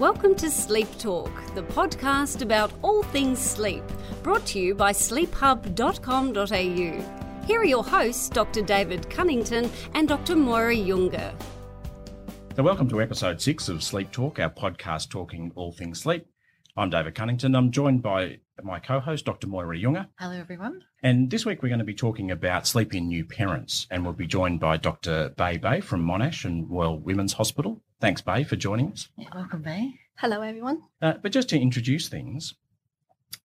Welcome to Sleep Talk, the podcast about all things sleep, brought to you by sleephub.com.au. Here are your hosts, Dr. David Cunnington and Dr. Moira Junger. So, welcome to episode six of Sleep Talk, our podcast talking all things sleep. I'm David Cunnington. I'm joined by my co host, Dr. Moira Junger. Hello, everyone. And this week we're going to be talking about sleep in new parents. And we'll be joined by Dr. Bei Bei from Monash and Royal Women's Hospital. Thanks, Bei, for joining us. Yeah, welcome, Bei. Hello, everyone. Uh, but just to introduce things,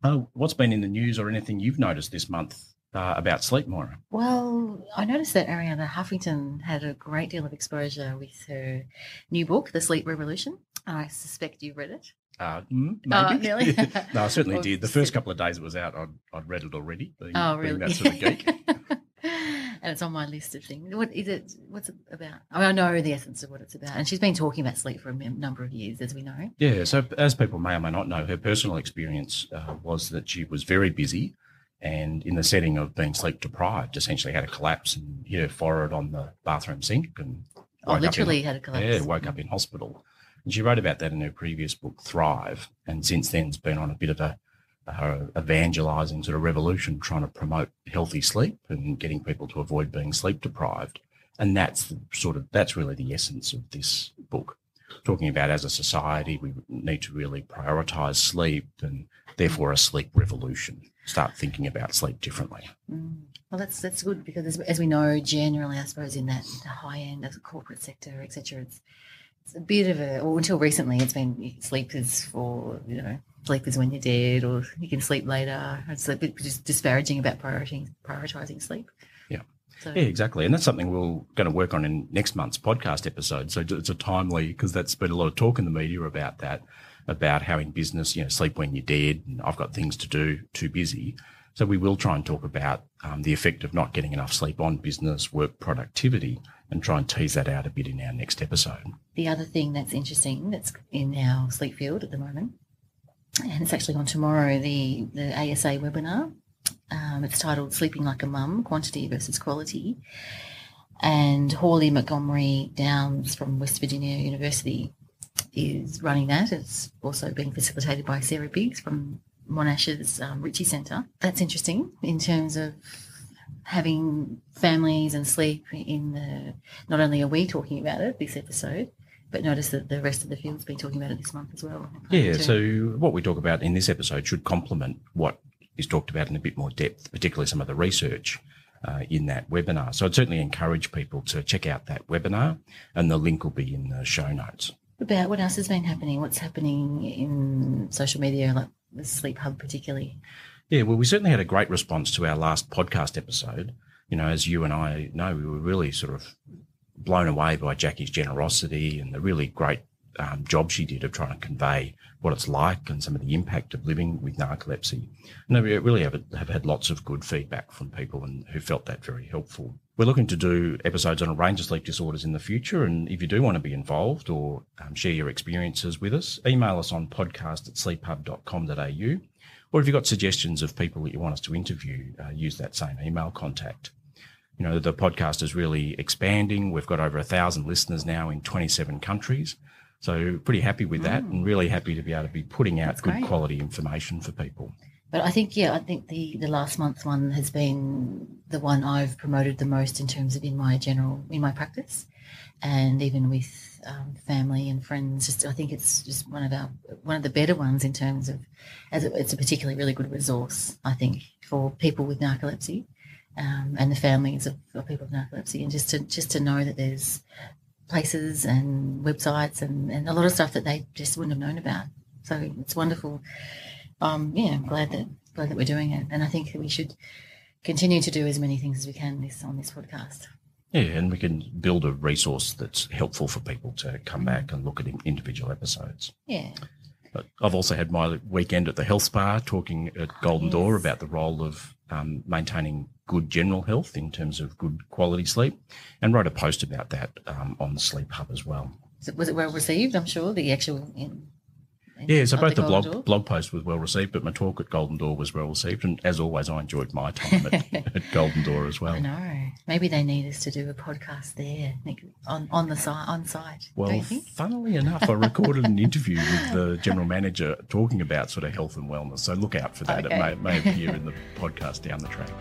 oh, what's been in the news or anything you've noticed this month uh, about sleep, Moira? Well, I noticed that Arianna Huffington had a great deal of exposure with her new book, The Sleep Revolution. I suspect you've read it. Uh, Oh, maybe. really? no, I certainly Well, did. The first couple of days it was out, I'd, I'd read it already. Being, Oh, being really? that sort of geek. and it's on my list of things. What is it? What's it about? I, mean, I know the essence of what it's about. And she's been talking about sleep for a number of years, as we know. Yeah, so as people may or may not know, her personal experience uh, was that she was very busy and in the setting of being sleep deprived, essentially had a collapse and hit her forehead on the bathroom sink and Oh, up in- literally had a collapse. Yeah, woke up in hospital. And she wrote about that in her previous book, Thrive, and since then has been on a bit of a evangelizing sort of revolution trying to promote healthy sleep and getting people to avoid being sleep deprived. And that's sort of that's really the essence of this book. Talking about as a society, we need to really prioritize sleep and therefore a sleep revolution. Start thinking about sleep differently. Mm. Well, that's that's good because as, as we know, generally, I suppose in that high end of the corporate sector, etc., it's it's a bit of a. Or until recently, it's been sleep is for you know sleep is when you're dead, or you can sleep later. It's a bit just disparaging about prioritizing prioritizing sleep. Yeah. So, Yeah, exactly. And that's something we're going to work on in next month's podcast episode. So it's a timely, because that's been a lot of talk in the media about that, about how in business, you know, sleep when you're dead and I've got things to do, too busy. So we will try and talk about um, the effect of not getting enough sleep on business, work productivity, and try and tease that out a bit in our next episode. The other thing that's interesting that's in our sleep field at the moment, and it's actually on tomorrow, the, the ASA webinar. Um, it's titled Sleeping Like a Mum Quantity versus Quality. And Hawley Montgomery Downs from West Virginia University is running that. It's also being facilitated by Sarah Biggs from Monash's um, Ritchie Centre. That's interesting in terms of having families and sleep in the not only are we talking about it this episode, but notice that the rest of the field's been talking about it this month as well. Yeah. Too. So what we talk about in this episode should complement what is talked about in a bit more depth, particularly some of the research uh, in that webinar. So I'd certainly encourage people to check out that webinar, and the link will be in the show notes. about what else has been happening? What's happening in social media, like the Sleep Hub particularly? Yeah, well, we certainly had a great response to our last podcast episode. You know, as you and I know, we were really sort of blown away by Jackie's generosity and the really great um, job she did of trying to convey what it's like and some of the impact of living with narcolepsy. And we really have, have had lots of good feedback from people and who felt that very helpful. We're looking to do episodes on a range of sleep disorders in the future. And if you do want to be involved or um, share your experiences with us, email us on podcast at sleephub.com.au. Or if you've got suggestions of people that you want us to interview, uh, use that same email contact. You know, the podcast is really expanding. We've got over a thousand listeners now in 27 countries. So pretty happy with that and really happy to be able to be putting out That's good great. quality information for people. But I think, yeah, I think the, the last month one has been the one I've promoted the most in terms of in my general, in my practice and even with um, family and friends. Just, I think it's just one of our, one of the better ones in terms of, as it, it's a particularly really good resource, I think, for people with narcolepsy um, and the families of, of people with narcolepsy. And just to, just to know that there's places and websites and, and a lot of stuff that they just wouldn't have known about. So it's wonderful um, yeah, I'm glad that glad that we're doing it, and I think that we should continue to do as many things as we can this on this podcast. Yeah, and we can build a resource that's helpful for people to come back and look at individual episodes. Yeah, But I've also had my weekend at the health spa talking at Golden Door yes. about the role of um, maintaining good general health in terms of good quality sleep and wrote a post about that um, on the Sleep Hub as well. was it, was it well received? I'm sure the actual in, Yeah, so both the, Golden blog Door? blog post was well received, but my talk at Golden Door was well received, and as always, I enjoyed my time at, at Golden Door as I well. know. Maybe they need us to do a podcast there on on the site on site. don't Well, funnily enough, I recorded an interview with the general manager talking about sort of health and wellness. So look out for that. Okay. It may, may appear in the podcast down the track.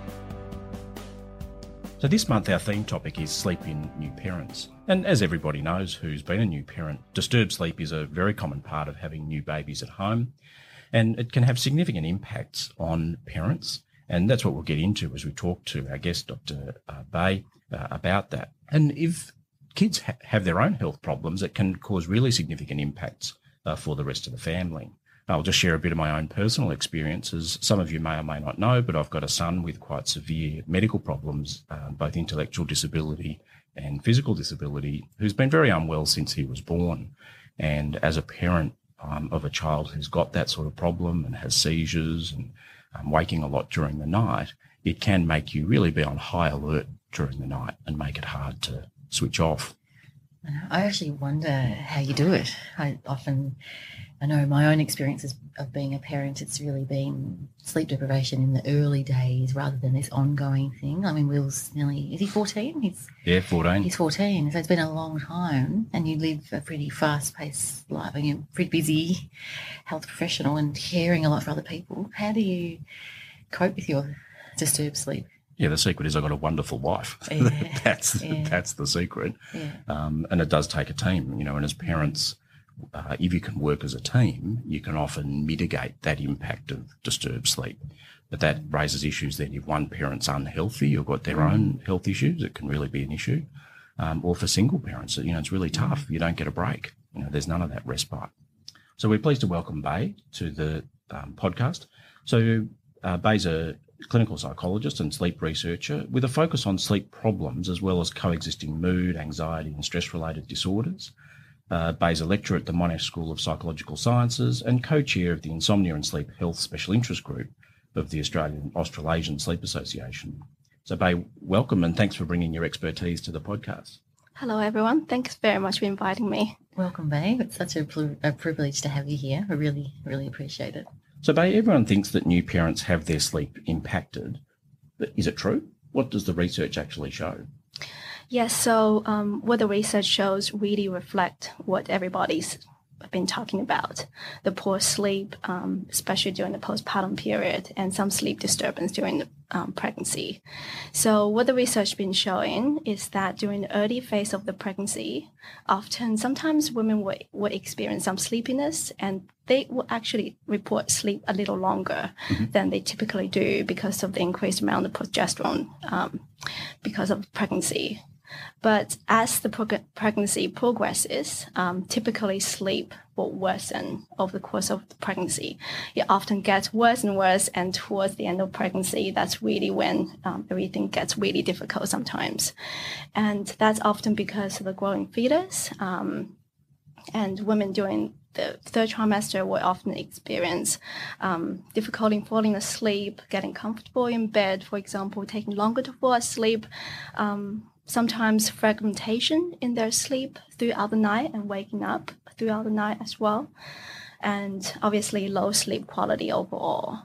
So this month, our theme topic is sleep in new parents. And as everybody knows who's been a new parent, disturbed sleep is a very common part of having new babies at home. And it can have significant impacts on parents. And that's what we'll get into as we talk to our guest, Dr. uh, Bei, uh, about that. And if kids ha- have their own health problems, it can cause really significant impacts uh, for the rest of the family. I'll just share a bit of my own personal experiences. Some of you may or may not know, but I've got a son with quite severe medical problems, um, both intellectual disability and physical disability, who's been very unwell since he was born. And as a parent um, of a child who's got that sort of problem and has seizures and um, waking a lot during the night, it can make you really be on high alert during the night and make it hard to switch off. I actually wonder how you do it. I often, I know my own experiences of being a parent, it's really been sleep deprivation in the early days rather than this ongoing thing. I mean, Will's nearly, is he 14? He's, Yeah, 14. he's 14, so it's been a long time and you live a pretty fast paced life and you're a pretty busy health professional and caring a lot for other people. How do you cope with your disturbed sleep? Yeah, the secret is I've got a wonderful wife. Yeah, that's yeah. that's the secret. Yeah. Um, and it does take a team, you know. And as parents, uh, if you can work as a team, you can often mitigate that impact of disturbed sleep. But that raises issues then if one parent's unhealthy or got their own health issues, it can really be an issue. Um, or for single parents, you know, it's really tough. You don't get a break. You know, there's none of that respite. So we're pleased to welcome Bei to the um, podcast. So uh, Bei's a clinical psychologist and sleep researcher with a focus on sleep problems as well as coexisting mood, anxiety, and stress-related disorders. Uh, Bei's a lecturer at the Monash School of Psychological Sciences and co-chair of the Insomnia and Sleep Health Special Interest Group of the Australian Australasian Sleep Association. So, Bei, welcome and thanks for bringing your expertise to the podcast. Hello, everyone. Thanks very much for inviting me. Welcome, babe. It's such a, pl- a privilege to have you here. I really, really appreciate it. So, Bei, everyone thinks that new parents have their sleep impacted. But is it true? What does the research actually show? Yes, so um, what the research shows really reflect what everybody's been talking about the poor sleep, um, especially during the postpartum period, and some sleep disturbance during the um, pregnancy. So, what the research been showing is that during the early phase of the pregnancy, often sometimes women will, will experience some sleepiness and they will actually report sleep a little longer than they typically do because of the increased amount of progesterone um, because of pregnancy. But as the prog- pregnancy progresses, um, typically sleep will worsen over the course of the pregnancy. It often gets worse and worse, and towards the end of pregnancy, that's really when um, everything gets really difficult sometimes. And that's often because of the growing fetus. Um, and women during the third trimester will often experience um, difficulty in falling asleep, getting comfortable in bed, for example, taking longer to fall asleep, um, sometimes fragmentation in their sleep throughout the night and waking up throughout the night as well, and obviously low sleep quality overall.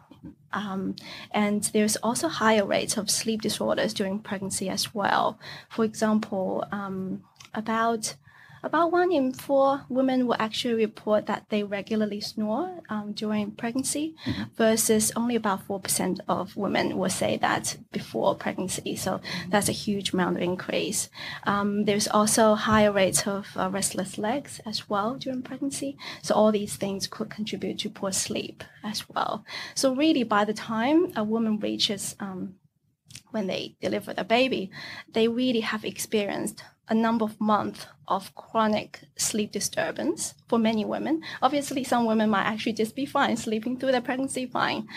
Um, and there's also higher rates of sleep disorders during pregnancy as well. For example, um, about about one in four women will actually report that they regularly snore um, during pregnancy, versus only about 4% of women will say that before pregnancy. So that's a huge amount of increase. Um, there's also higher rates of uh, restless legs as well during pregnancy. So all these things could contribute to poor sleep as well. So really, by the time a woman reaches um, when they deliver the baby, they really have experienced a number of months of chronic sleep disturbance for many women. Obviously, some women might actually just be fine, sleeping through their pregnancy fine.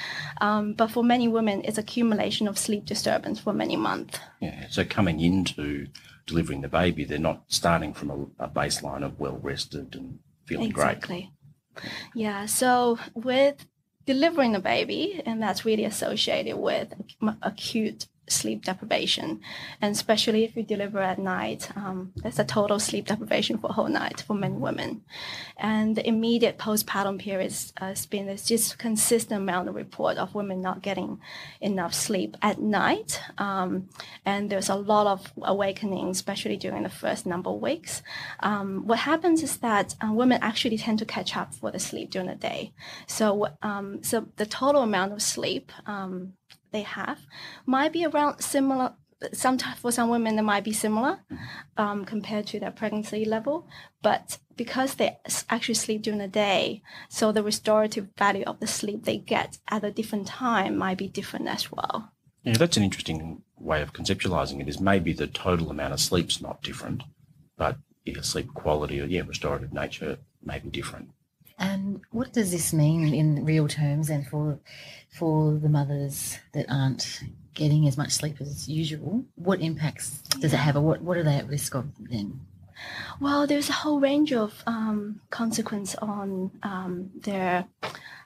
Um, but for many women, it's accumulation of sleep disturbance for many months. Yeah. So coming into delivering the baby, they're not starting from a, a baseline of well rested and feeling great. Exactly. Yeah. So with delivering a baby, and that's really associated with acute sleep deprivation, and especially if you deliver at night, um, it's a total sleep deprivation for a whole night for many women. And the immediate postpartum period has been this just consistent amount of report of women not getting enough sleep at night. Um, and there's a lot of awakening, especially during the first number of weeks. Um, what happens is that uh, women actually tend to catch up for the sleep during the day. So, um, so the total amount of sleep um, they have might be around similar sometimes for some women it might be similar um, compared to their pregnancy level but because they actually sleep during the day so the restorative value of the sleep they get at a different time might be different as well. Yeah that's an interesting way of conceptualizing it is maybe the total amount of sleep's not different but your sleep quality or yeah restorative nature may be different. And what does this mean in real terms and for for the mothers that aren't getting as much sleep as usual? What impacts does it have or what, what are they at risk of then? Well, there's a whole range of um, consequence on um, their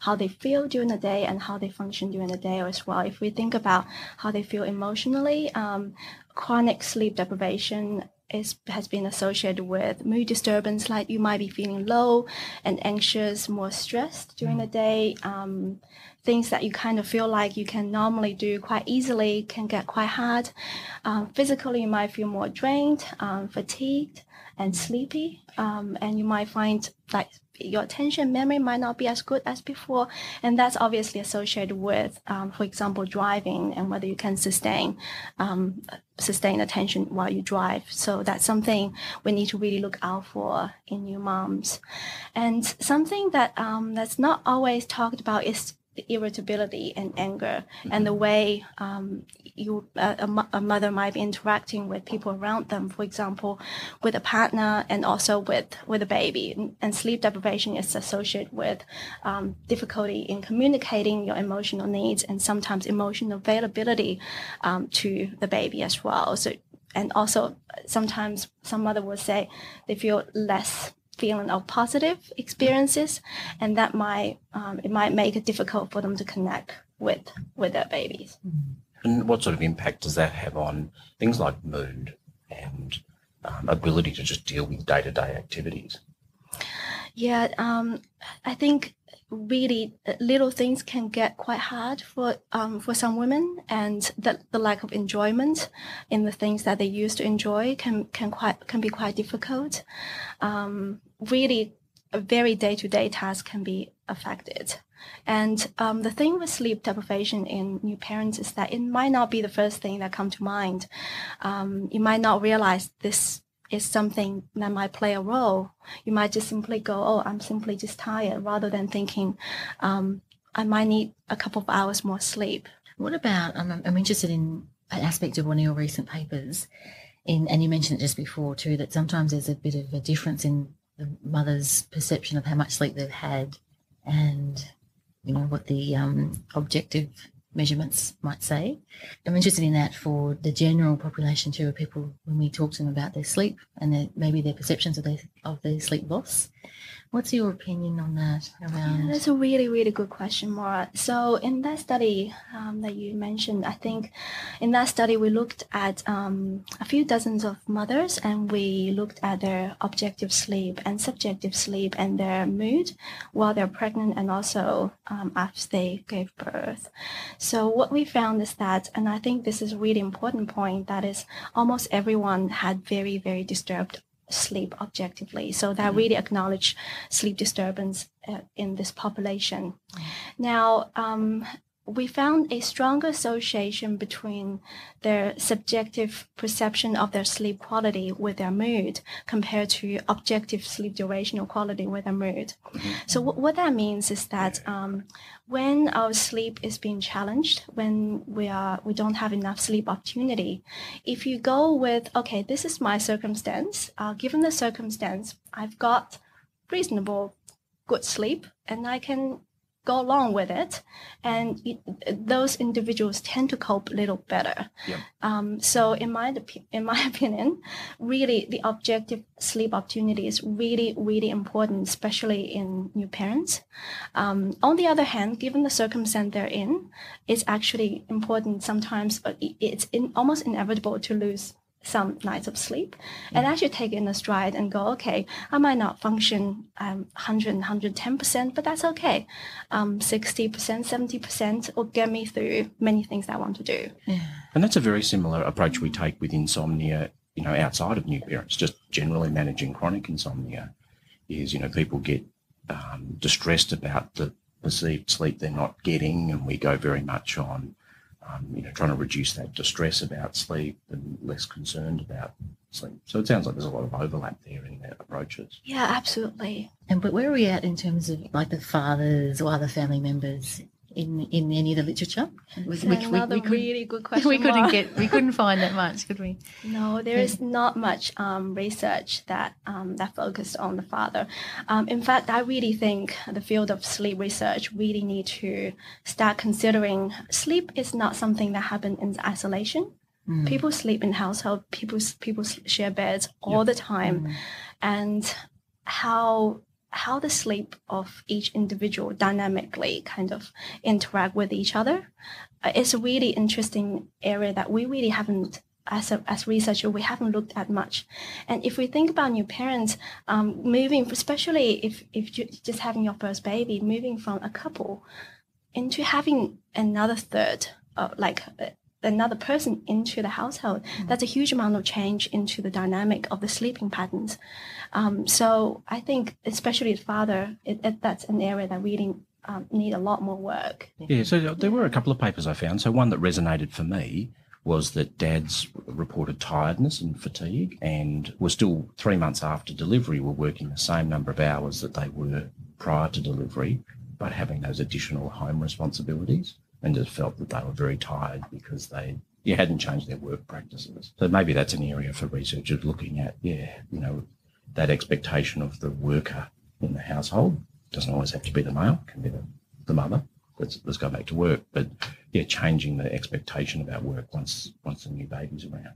how they feel during the day and how they function during the day as well. If we think about how they feel emotionally, um, chronic sleep deprivation is, has been associated with mood disturbance, like you might be feeling low and anxious, more stressed during the day. Um, things that you kind of feel like you can normally do quite easily can get quite hard. Um, physically, you might feel more drained, um, fatigued, and sleepy. Um, and you might find like your attention memory might not be as good as before. And that's obviously associated with, um, for example, driving and whether you can sustain, um, sustain attention while you drive. So that's something we need to really look out for in new moms. And something that, um, that's not always talked about is irritability and anger mm-hmm. and the way um, you a, a, mother might be interacting with people around them for example with a partner and also with with a baby and, and sleep deprivation is associated with um, difficulty in communicating your emotional needs and sometimes emotional availability um, to the baby as well so and also sometimes some mother will say they feel less feeling of positive experiences, and that might um, it might make it difficult for them to connect with with their babies. And what sort of impact does that have on things like mood and um, ability to just deal with day to day activities? Yeah, um, I think really uh, little things can get quite hard for um, for some women, and the, the lack of enjoyment in the things that they used to enjoy can can quite can be quite difficult. Um, really, a very day to day task can be affected. And um, the thing with sleep deprivation in new parents is that it might not be the first thing that come to mind. Um, you might not realize this is something that might play a role. You might just simply go, oh, I'm simply just tired, rather than thinking, um, I might need a couple of hours more sleep. What about, I'm, I'm interested in an aspect of one of your recent papers, in, and you mentioned it just before too, that sometimes there's a bit of a difference in the mother's perception of how much sleep they've had and, you know, what the um, objective measurements might say. I'm interested in that for the general population too, of people when we talk to them about their sleep and their, maybe their perceptions of their of their sleep loss. What's your opinion on that? Around yeah, that's a really, really good question, Moira. So in that study um, that you mentioned, I think in that study we looked at um, a few dozens of mothers and we looked at their objective sleep and subjective sleep and their mood while they're pregnant and also um, after they gave birth. So what we found is that, and I think this is a really important point, that is almost everyone had very, very disturbed sleep objectively. So that mm-hmm. really acknowledge sleep disturbance uh, in this population. Mm-hmm. Now, um, we found a stronger association between their subjective perception of their sleep quality with their mood compared to objective sleep duration or quality with their mood. Mm-hmm. So w- what that means is that um, when our sleep is being challenged, when we are we don't have enough sleep opportunity, if you go with okay, this is my circumstance. Uh, given the circumstance, I've got reasonable good sleep, and I can go along with it, and it, those individuals tend to cope a little better. Yep. Um, so, in my in my opinion, really the objective sleep opportunity is really really important, especially in new parents. Um, on the other hand, given the circumstance they're in, it's actually important. Sometimes it's in, almost inevitable to lose some nights of sleep and actually take it in a stride and go, okay, I might not function um, 100 110%, but that's okay. Um, 60%, 70% will get me through many things I want to do. And that's a very similar approach we take with insomnia, you know, outside of new parents, just generally managing chronic insomnia is, you know, people get um, distressed about the perceived sleep they're not getting, and we go very much on um, you know, trying to reduce that distress about sleep and less concerned about sleep. So it sounds like there's a lot of overlap there in their approaches. Yeah, absolutely. And but where are we at in terms of like the fathers or other family members in in any of the literature? Was, we, another we, we really good question. We couldn't get we couldn't find that much, could we? No, there is not much um, research that um, that focused on the father. Um, in fact, I really think the field of sleep research really need to start considering sleep is not something that happens in isolation. Mm. People sleep in household. People people share beds all yep. the time, mm. and how how the sleep of each individual dynamically kind of interact with each other. Uh, is a really interesting area that we really haven't as a as researcher we haven't looked at much. And if we think about new parents um, moving especially if if you're just having your first baby moving from a couple into having another third uh, like uh, another person into the household, mm-hmm. that's a huge amount of change into the dynamic of the sleeping patterns. Um, so I think, especially the father, it, it, that's an area that really um, need a lot more work. Yeah, so there were a couple of papers I found. So one that resonated for me was that dads reported tiredness and fatigue and were still three months after delivery were working the same number of hours that they were prior to delivery, but having those additional home responsibilities and just felt that they were very tired because they you hadn't changed their work practices. So maybe that's an area for researchers looking at, yeah, you know, that expectation of the worker in the household. Doesn't always have to be the male, can be the, the mother. Let's, let's go back to work. But yeah, changing the expectation about work once once the new baby's around.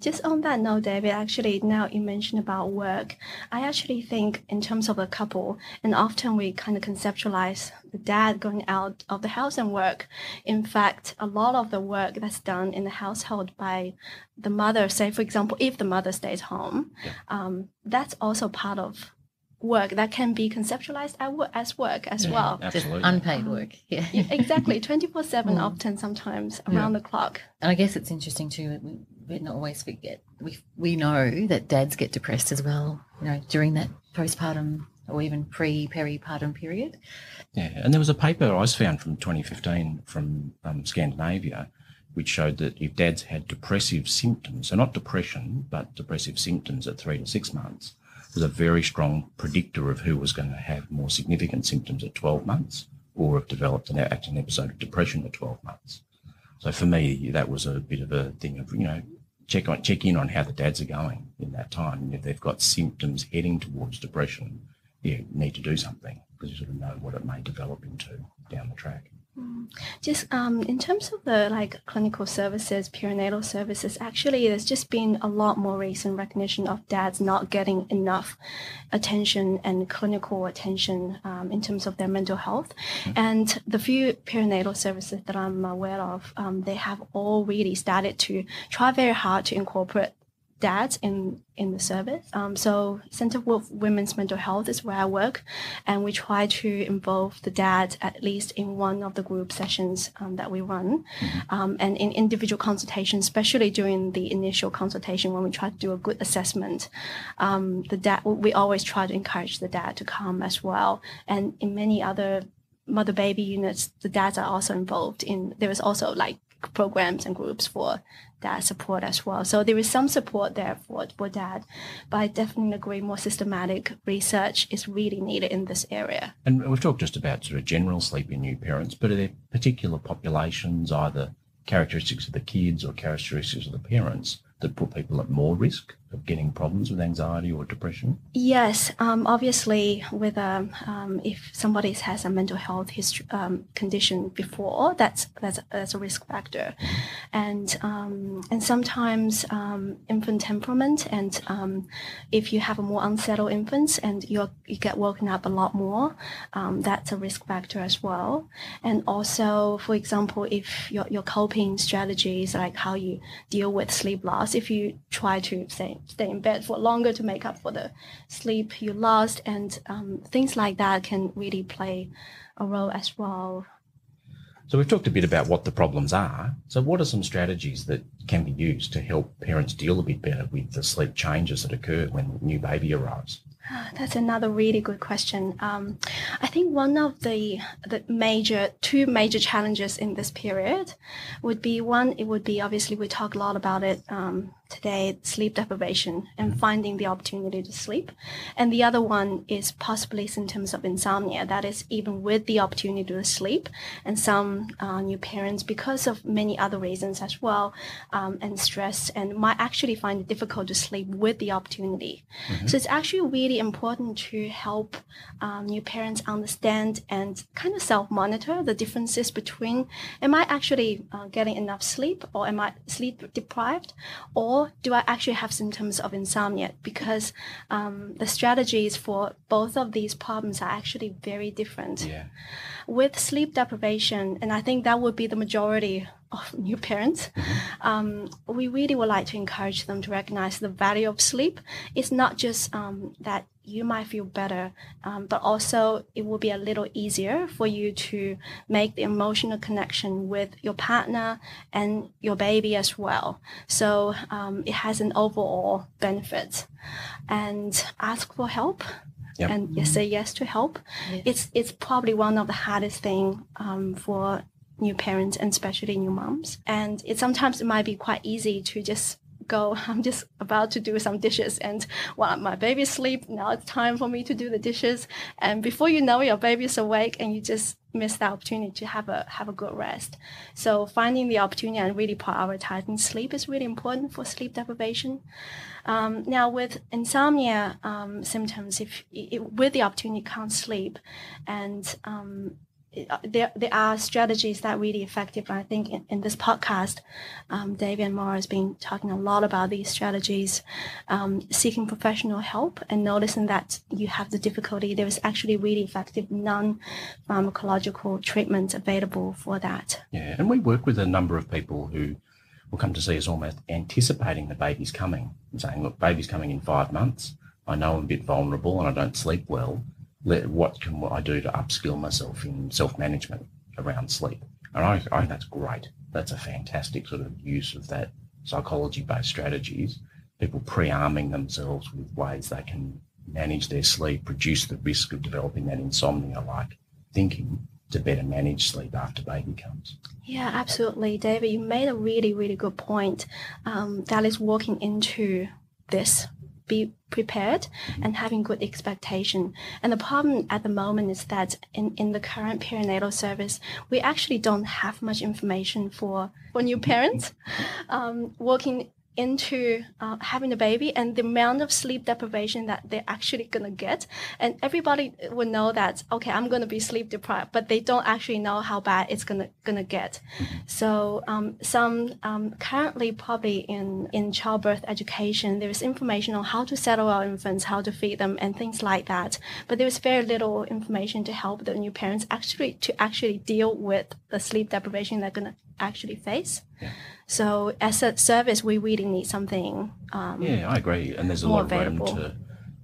Just on that note, David, actually, now you mentioned about work, I actually think in terms of a couple, and often we kind of conceptualize the dad going out of the house and work. In fact, a lot of the work that's done in the household by the mother, say, for example, if the mother stays home, yeah. um, that's also part of work that can be conceptualized as work as yeah, well. Absolutely. unpaid work. Yeah. yeah exactly. 24 7 mm. often sometimes around yeah. the clock. And I guess it's interesting too, we not always forget, we, we know that dads get depressed as well, you know, during that postpartum or even pre peripartum period. Yeah. And there was a paper I found from 2015 from um, Scandinavia which showed that if dads had depressive symptoms, so not depression, but depressive symptoms at three to six months, was a very strong predictor of who was going to have more significant symptoms at 12 months or have developed an, an episode of depression at 12 months. So for me, that was a bit of a thing of, you know, check on, check in on how the dads are going in that time. And if they've got symptoms heading towards depression, you need to do something because you sort of know what it may develop into down the track. Just um, in terms of the like clinical services, perinatal services, actually, there's just been a lot more recent recognition of dads not getting enough attention and clinical attention um, in terms of their mental health. Mm-hmm. And the few perinatal services that I'm aware of, um, they have all really started to try very hard to incorporate dads in in the service. Um, so Center for Women's Mental Health is where I work, and we try to involve the dads at least in one of the group sessions um, that we run, mm-hmm. um, and in individual consultation, especially during the initial consultation when we try to do a good assessment. Um, the dad, we always try to encourage the dad to come as well, and in many other mother baby units, the dads are also involved in. There is also like programs and groups for dad support as well. So there is some support there for, for dad, but I definitely agree more systematic research is really needed in this area. And we've talked just about sort of general sleep in new parents, but are there particular populations, either characteristics of the kids or characteristics of the parents, that put people at more risk of getting problems with anxiety or depression? Yes, um, obviously, with um, um, if somebody has a mental health history, um, condition before, that's that's that's a risk factor, and um, and sometimes um, infant temperament, and if you have a more unsettled infant and you you get woken up a lot more, that's a risk factor as well, and also, for example, if your your coping strategies like how you deal with sleep loss, if you try to say stay in bed for longer to make up for the sleep you lost, and um, things like that can really play a role as well. So we've talked a bit about what the problems are. So what are some strategies that can be used to help parents deal a bit better with the sleep changes that occur when new baby arrives? That's another really good question. Um, I think one of the the major two major challenges in this period would be one. It would be obviously we talk a lot about it um, today sleep deprivation and finding the opportunity to sleep. And the other one is possibly symptoms of insomnia. That is, even with the opportunity to sleep, and some uh, new parents, because of many other reasons as well, um, and stress, and might actually find it difficult to sleep with the opportunity. Mm-hmm. So it's actually really important to help um, new parents understand and kind of self monitor the differences between am I actually uh, getting enough sleep or am I sleep deprived or do I actually have symptoms of insomnia? Because um, the strategies for both of these problems are actually very different. Yeah. With sleep deprivation, and I think that would be the majority of new parents, mm-hmm. um, we really would like to encourage them to recognize the value of sleep. It's not just um, that you might feel better, um, but also it will be a little easier for you to make the emotional connection with your partner and your baby as well. So um, it has an overall benefit. And ask for help. Yep. And say yes to help. Yes. It's it's probably one of the hardest thing um, for new parents and especially new moms. And it sometimes it might be quite easy to just go, I'm just about to do some dishes and while my baby's asleep, now it's time for me to do the dishes. And before you know your baby's awake and you just miss the opportunity to have a have a good rest. So finding the opportunity and really prioritizing sleep is really important for sleep deprivation. Um, now with insomnia um, symptoms, if it, with the opportunity can't sleep, and um, there, there are strategies that are really effective. I think in, in this podcast, um, David and Moira has been talking a lot about these strategies, um, seeking professional help and noticing that you have the difficulty. There is actually really effective non-pharmacological treatment available for that. Yeah, and we work with a number of people who will come to see us almost anticipating the baby's coming and saying, look, baby's coming in five months. I know I'm a bit vulnerable and I don't sleep well what can I do to upskill myself in self management around sleep? And I, I think that's great. That's a fantastic sort of use of that psychology based strategies. People pre arming themselves with ways they can manage their sleep, reduce the risk of developing that insomnia like thinking to better manage sleep after baby comes. Yeah, absolutely. David, you made a really, really good point. Um, that is walking into this be prepared and having good expectation. And the problem at the moment is that in, in the current perinatal service, we actually don't have much information for, for new parents. Um, working into uh, having a baby and the amount of sleep deprivation that they're actually going to get. And everybody will know that, okay, I'm going to be sleep deprived, but they don't actually know how bad it's going to, going to get. So, um, some, um, currently probably in, in childbirth education, there's information on how to settle our infants, how to feed them and things like that. But there's very little information to help the new parents actually, to actually deal with the sleep deprivation they're going to actually face. Yeah. So as a service, we really need something. Um, yeah, I agree. And there's a lot of room to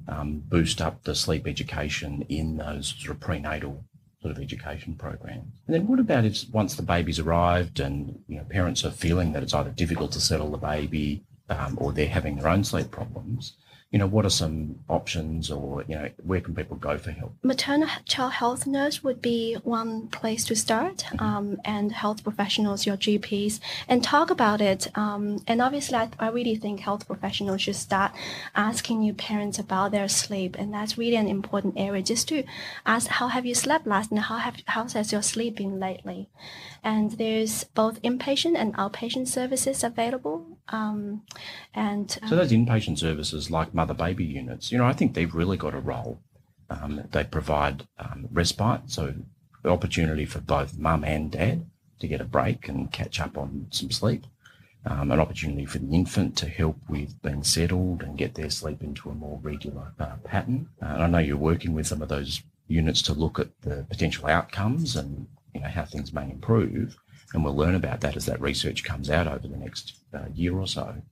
um, boost up the sleep education in those sort of prenatal sort of education programs. And then what about if once the baby's arrived and you know parents are feeling that it's either difficult to settle the baby um, or they're having their own sleep problems? You know, what are some options or, you know, where can people go for help? Maternal child health nurse would be one place to start, mm-hmm. um, and health professionals, your GPs, and talk about it. Um, and obviously, I, I, really think health professionals should start asking new parents about their sleep. And that's really an important area just to ask, how have you slept last night? How have, how has your sleep been lately? And there's both inpatient and outpatient services available Um, and so those inpatient services like mother baby units, you know, I think they've really got a role. Um, they provide um, respite, so the opportunity for both mum and dad to get a break and catch up on some sleep. Um, an opportunity for the infant to help with being settled and get their sleep into a more regular uh, pattern. Uh, and I know you're working with some of those units to look at the potential outcomes and you know how things may improve. And we'll learn about that as that research comes out over the next uh, year or so.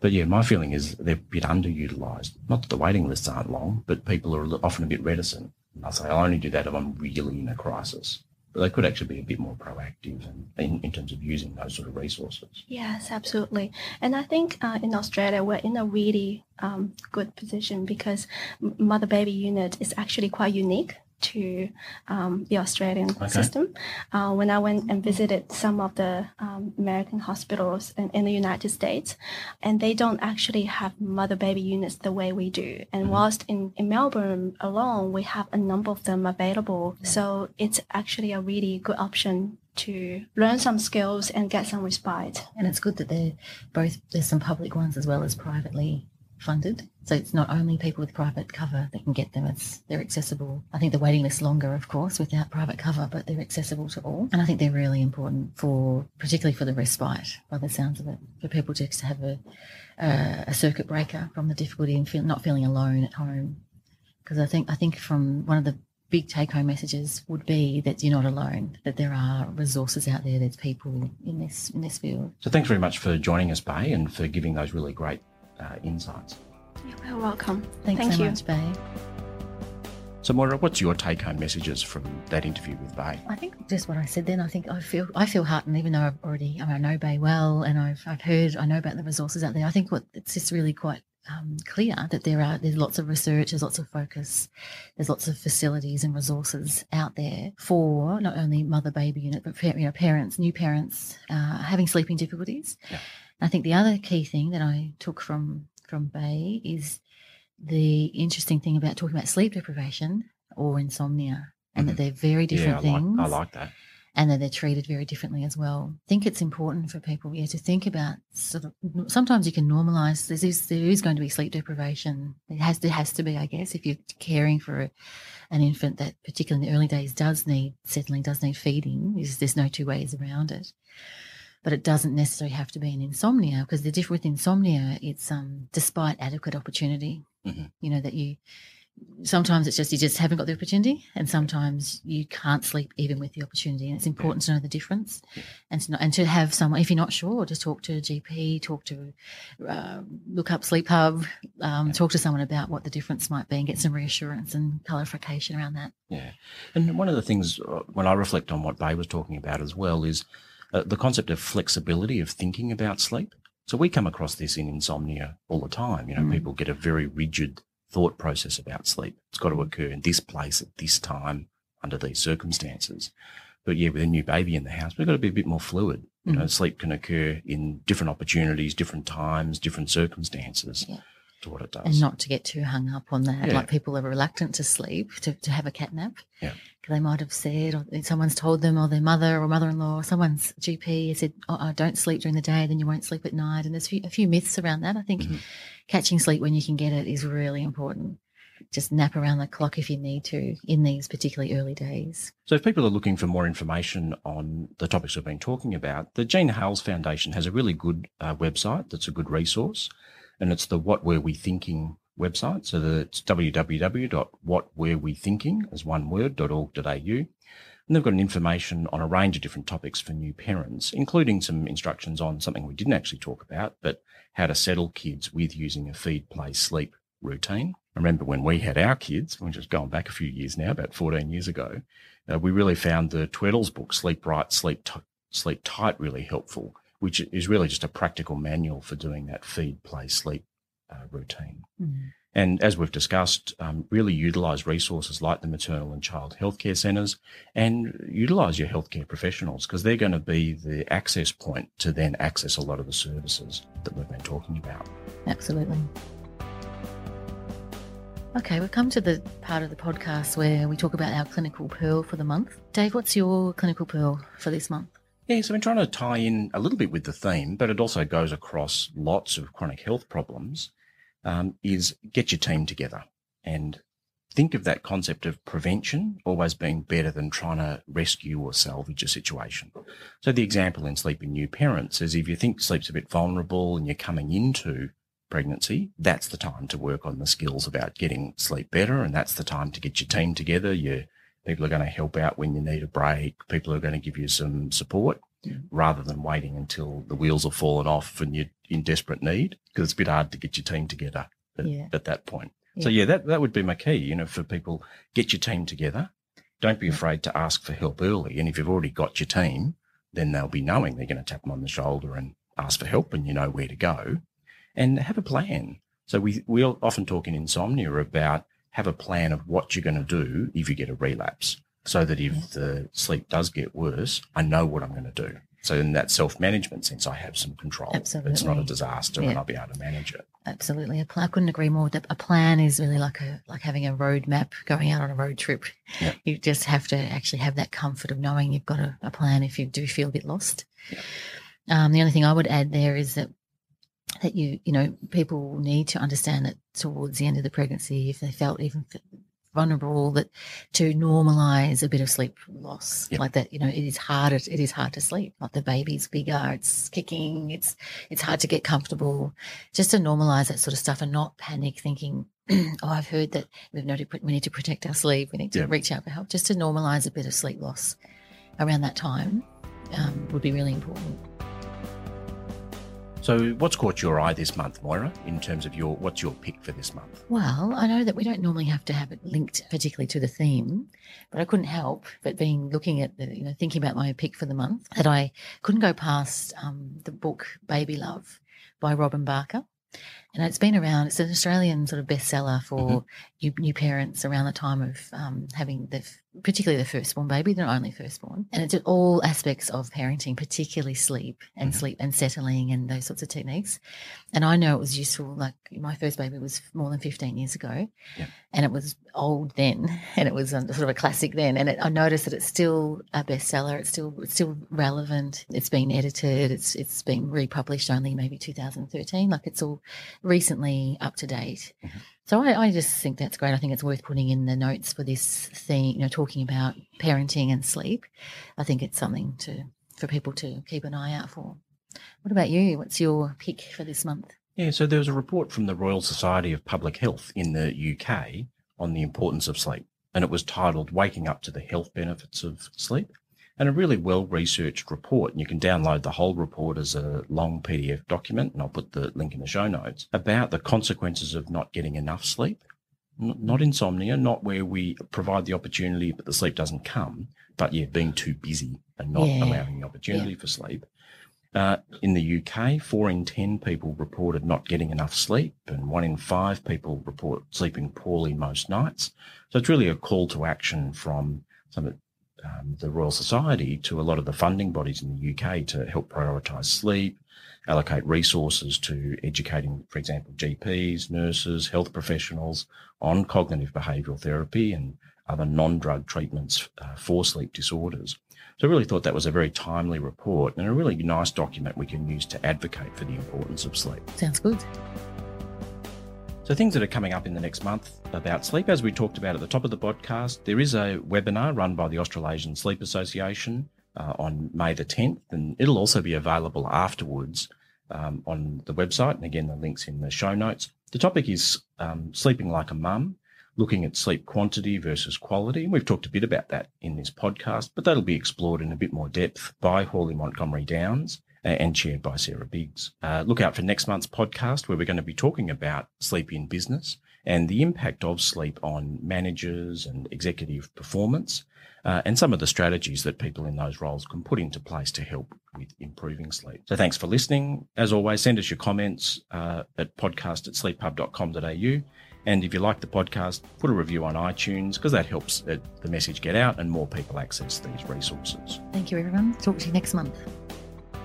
But yeah, my feeling is they're a bit underutilised. Not that the waiting lists aren't long, but people are often a bit reticent. I'll say I'll only do that if I'm really in a crisis but they could actually be a bit more proactive in, in, in, terms of using those sort of resources. Yes, absolutely. And I think uh, in Australia, we're in a really um, good position because mother baby unit is actually quite unique to um, the Australian okay. system. Uh, when I went and visited some of the um, American hospitals in, in, the United States, and they don't actually have mother baby units the way we do. And mm-hmm. whilst in, in Melbourne alone, we have a number of them available. So it's actually a really good option to learn some skills and get some respite. And it's good that they're both, there's some public ones as well as privately funded. So it's not only people with private cover that can get them, it's they're accessible. I think the waiting list longer, of course, without private cover, but they're accessible to all. And I think they're really important for particularly for the respite, by the sounds of it, for people to have a a circuit breaker from the difficulty and feel, not feeling alone at home. Because I think I think from one of the big take home messages would be that you're not alone, that there are resources out there, there's people in this in this field. So thanks very much for joining us, Bei, and for giving those really great uh, insights. You're welcome. Thanks Thank so you. much, Bei. So, Moira, what's your take-home messages from that interview with Bei? I think just what I said then. I think I feel I feel heartened, even though I've already I, mean, I know Bei well, and I've I've heard I know about the resources out there. I think what it's just really quite um, clear that there are there's lots of research, there's lots of focus, there's lots of facilities and resources out there for not only mother baby unit, but you know parents, new parents uh, having sleeping difficulties. Yeah. I think the other key thing that I took from from Bei is the interesting thing about talking about sleep deprivation or insomnia, and mm-hmm. that they're very different yeah, I things. Like, I like that. And that they're treated very differently as well. I think it's important for people, yeah, to think about sort of. Sometimes you can normalise. There is there is going to be sleep deprivation. It has there has to be, I guess, if you're caring for a, an infant that, particularly in the early days, does need settling, does need feeding. There's, there's no two ways around it but it doesn't necessarily have to be an insomnia because the difference with insomnia, it's um, despite adequate opportunity. Mm-hmm. You know that you sometimes it's just you just haven't got the opportunity, and sometimes you can't sleep even with the opportunity. And it's important to know the difference, and to and to have someone if you're not sure, just talk to a GP, talk to uh, look up Sleep Hub, um, yeah. talk to someone about what the difference might be, and get some reassurance and clarification around that. Yeah, and one of the things uh, when I reflect on what Bei was talking about as well is uh, the concept of flexibility of thinking about sleep. So we come across this in insomnia all the time. You know, mm. people get a very rigid thought process about sleep. It's got to occur in this place at this time under these circumstances. But yeah, with a new baby in the house, we've got to be a bit more fluid. You mm. know, sleep can occur in different opportunities, different times, different circumstances. Yeah to what it does. And not to get too hung up on that. Yeah. Like people are reluctant to sleep, to, to have a cat nap. Yeah. They might have said, or someone's told them, or their mother or mother in law, or someone's GP has said, oh, oh, don't sleep during the day, then you won't sleep at night. And there's a few, a few myths around that. I think mm-hmm. catching sleep when you can get it is really important. Just nap around the clock if you need to in these particularly early days. So, if people are looking for more information on the topics we've been talking about, the Jean Hailes Foundation has a really good uh, website that's a good resource and it's the What Were We Thinking website. So the, it's www.whatwerewethinking as one word.org.au. And they've got an information on a range of different topics for new parents, including some instructions on something we didn't actually talk about, but how to settle kids with using a feed, play, sleep routine. I remember when we had our kids, we're just going back a few years now, about 14 years ago, uh, we really found the Tweddle's book, Sleep Right, Sleep, T- Sleep Tight, really helpful which is really just a practical manual for doing that feed, play, sleep uh, routine. Mm. And as we've discussed, um, really utilise resources like the maternal and child healthcare centres and utilise your healthcare professionals because they're going to be the access point to then access a lot of the services that we've been talking about. Absolutely. Okay, we've come to the part of the podcast where we talk about our clinical pearl for the month. Dave, what's your clinical pearl for this month? Yeah, so we're trying to tie in a little bit with the theme, but it also goes across lots of chronic health problems. Um, is get your team together and think of that concept of prevention always being better than trying to rescue or salvage a situation. So the example in sleeping new parents is if you think sleep's a bit vulnerable and you're coming into pregnancy, that's the time to work on the skills about getting sleep better. And that's the time to get your team together. You people are going to help out when you need a break. People are going to give you some support yeah. rather than waiting until the wheels have fallen off and you're in desperate need because it's a bit hard to get your team together at, yeah. at that point. Yeah. So yeah, that, that would be my key, you know, for people, get your team together. Don't be afraid to ask for help early. And if you've already got your team, then they'll be knowing they're going to tap them on the shoulder and ask for help and you know where to go and have a plan. So we, we often talk in insomnia about have a plan of what you're going to do if you get a relapse so that if the sleep does get worse, I know what I'm going to do. So in that self-management sense, I have some control. Absolutely. It's not a disaster yeah. and I'll be able to manage it. Absolutely. I couldn't agree more. A plan is really like a like having a road map going out on a road trip. Yeah. You just have to actually have that comfort of knowing you've got a, a plan if you do feel a bit lost. Yeah. Um, the only thing I would add there is that that you you know people need to understand that towards the end of the pregnancy if they felt even vulnerable that to normalize a bit of sleep loss. Yep. like that you know it is hard it is hard to sleep. Like the baby's bigger it's kicking it's it's hard to get comfortable. Just to normalize that sort of stuff and not panic thinking oh i've heard that we've noted we need to protect our sleep we need to yep. reach out for help. Just to normalize a bit of sleep loss around that time um, would be really important so, what's caught your eye this month, Moira, in terms of your what's your pick for this month? Well, I know that we don't normally have to have it linked particularly to the theme, but I couldn't help but being looking at the, you know, thinking about my pick for the month that I couldn't go past um, the book Baby Love by Robin Barker. And it's been around, it's an Australian sort of bestseller for mm-hmm. new, new, parents around the time of um, having the, particularly the firstborn baby, the only firstborn. And it's all aspects of parenting, particularly sleep and mm-hmm. sleep and settling and those sorts of techniques. And I know it was useful. Like my first baby was more than 15 years ago yeah. and it was old then and it was sort of a classic then. And it, I noticed that it's still a bestseller. It's still, it's still relevant. It's been edited. It's, it's been republished only maybe 2013. Like it's all recently up to date. Mm-hmm. So I, I, just think that's great. I think it's worth putting in the notes for this thing, you know, talking about parenting and sleep. I think it's something to for people to keep an eye out for. What about you? What's your pick for this month? Yeah, so there was a report from the Royal Society of Public Health in the UK on the importance of sleep, and it was titled Waking Up to the Health Benefits of Sleep and a really well researched report. And you can download the whole report as a long PDF document, and I'll put the link in the show notes about the consequences of not getting enough sleep. Not insomnia, not where we provide the opportunity but the sleep doesn't come, but yeah, being too busy and not yeah. allowing the opportunity yeah. for sleep. Uh, in the UK, four in 10 people reported not getting enough sleep, and one in five people report sleeping poorly most nights. So it's really a call to action from some um, the Royal Society to a lot of the funding bodies in the UK to help prioritise sleep, allocate resources to educating, for example, GPs, nurses, health professionals on cognitive behavioural therapy and other non-drug treatments uh, for sleep disorders. So I really thought that was a very timely report and a really nice document we can use to advocate for the importance of sleep. Sounds good. So, things that are coming up in the next month about sleep, as we talked about at the top of the podcast, there is a webinar run by the Australasian Sleep Association uh, on May the 10th, and it'll also be available afterwards um, on the website. And again, the link's in the show notes. The topic is um, sleeping like a mum, looking at sleep quantity versus quality. And we've talked a bit about that in this podcast, but that'll be explored in a bit more depth by Hawley Montgomery Downs and chaired by Sarah Biggs. Uh, look out for next month's podcast where we're going to be talking about sleep in business and the impact of sleep on managers and executive performance uh, and some of the strategies that people in those roles can put into place to help with improving sleep. So thanks for listening. As always, send us your comments uh, at podcast at sleephub.com.au. And if you like the podcast, put a review on iTunes because that helps the message get out and more people access these resources. Thank you, everyone. Talk to you next month.